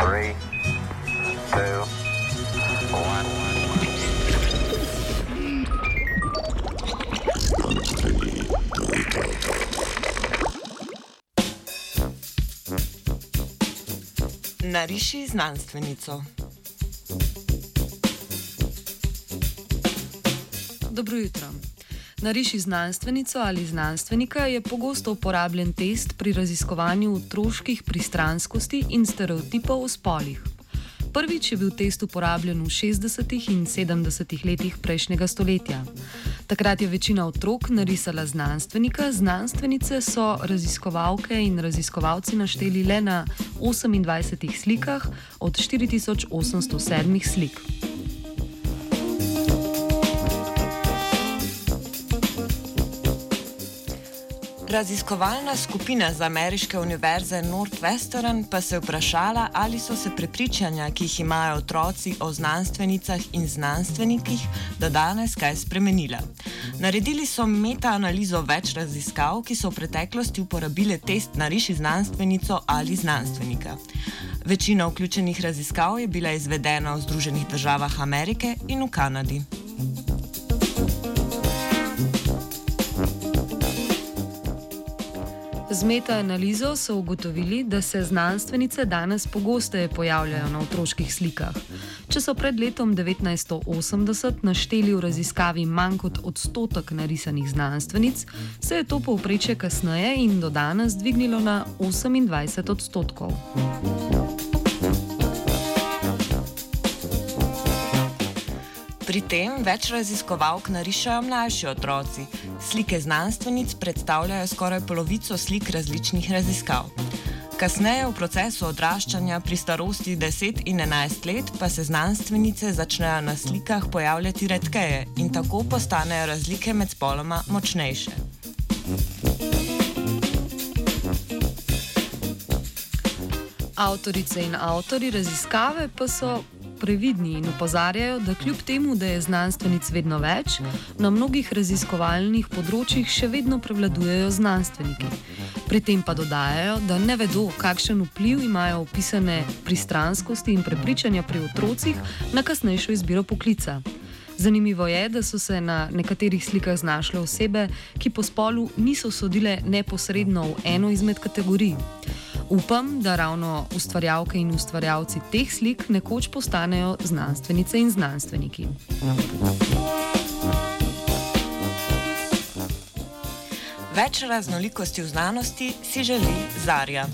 Three, two, one. Nariši znanstvenico. Dobro jutro. Nariši znanstvenico ali znanstvenika je pogosto uporabljen test pri raziskovanju otroških pristranskosti in stereotipov o spolih. Prvič je bil test uporabljen v 60. in 70. letih prejšnjega stoletja. Takrat je večina otrok narisala znanstvenika, znanstvenice so raziskovalke in raziskovalci našteli le na 28 slikah od 4807 slik. Raziskovalna skupina z ameriške univerze Northwestern pa se je vprašala, ali so se prepričanja, ki jih imajo otroci o znanstvenicah in znanstvenikih, do danes kaj spremenila. Naredili so metaanalizo več raziskav, ki so v preteklosti uporabile test nariši znanstvenico ali znanstvenika. Večina vključenih raziskav je bila izvedena v Združenih državah Amerike in v Kanadi. Z metaanalizo so ugotovili, da se znanstvenice danes pogosteje pojavljajo na otroških slikah. Če so pred letom 1980 našteli v raziskavi manj kot odstotek narisanih znanstvenic, se je to povprečje kasneje in do danes dvignilo na 28 odstotkov. Pri tem več raziskovalk narišajo mlajši otroci. Slike znanstvenic predstavljajo skoraj polovico slik različnih raziskav. Kasneje v procesu odraščanja pri starosti 10 in 11 let pa se znanstvenice začnejo na slikah pojavljati redkeje in tako postanejo razlike med spoloma močnejše. Avtorice in avtori raziskave pa so previdni in upozarjajo, da kljub temu, da je znanstvenic vedno več, na mnogih raziskovalnih področjih še vedno prevladujejo znanstveniki. Pri tem pa dodajajo, da ne vedo, kakšen vpliv imajo opisane pristranskosti in prepričanja pri otrocih na kasnejšo izbiro poklica. Zanimivo je, da so se na nekaterih slikah znašle osebe, ki po spolu niso sodile neposredno v eno izmed kategorij. Upam, da ravno ustvarjalke in ustvarjalci teh slik nekoč postanejo znanstvenice in znanstveniki. Več raznolikosti v znanosti si želi Zarja.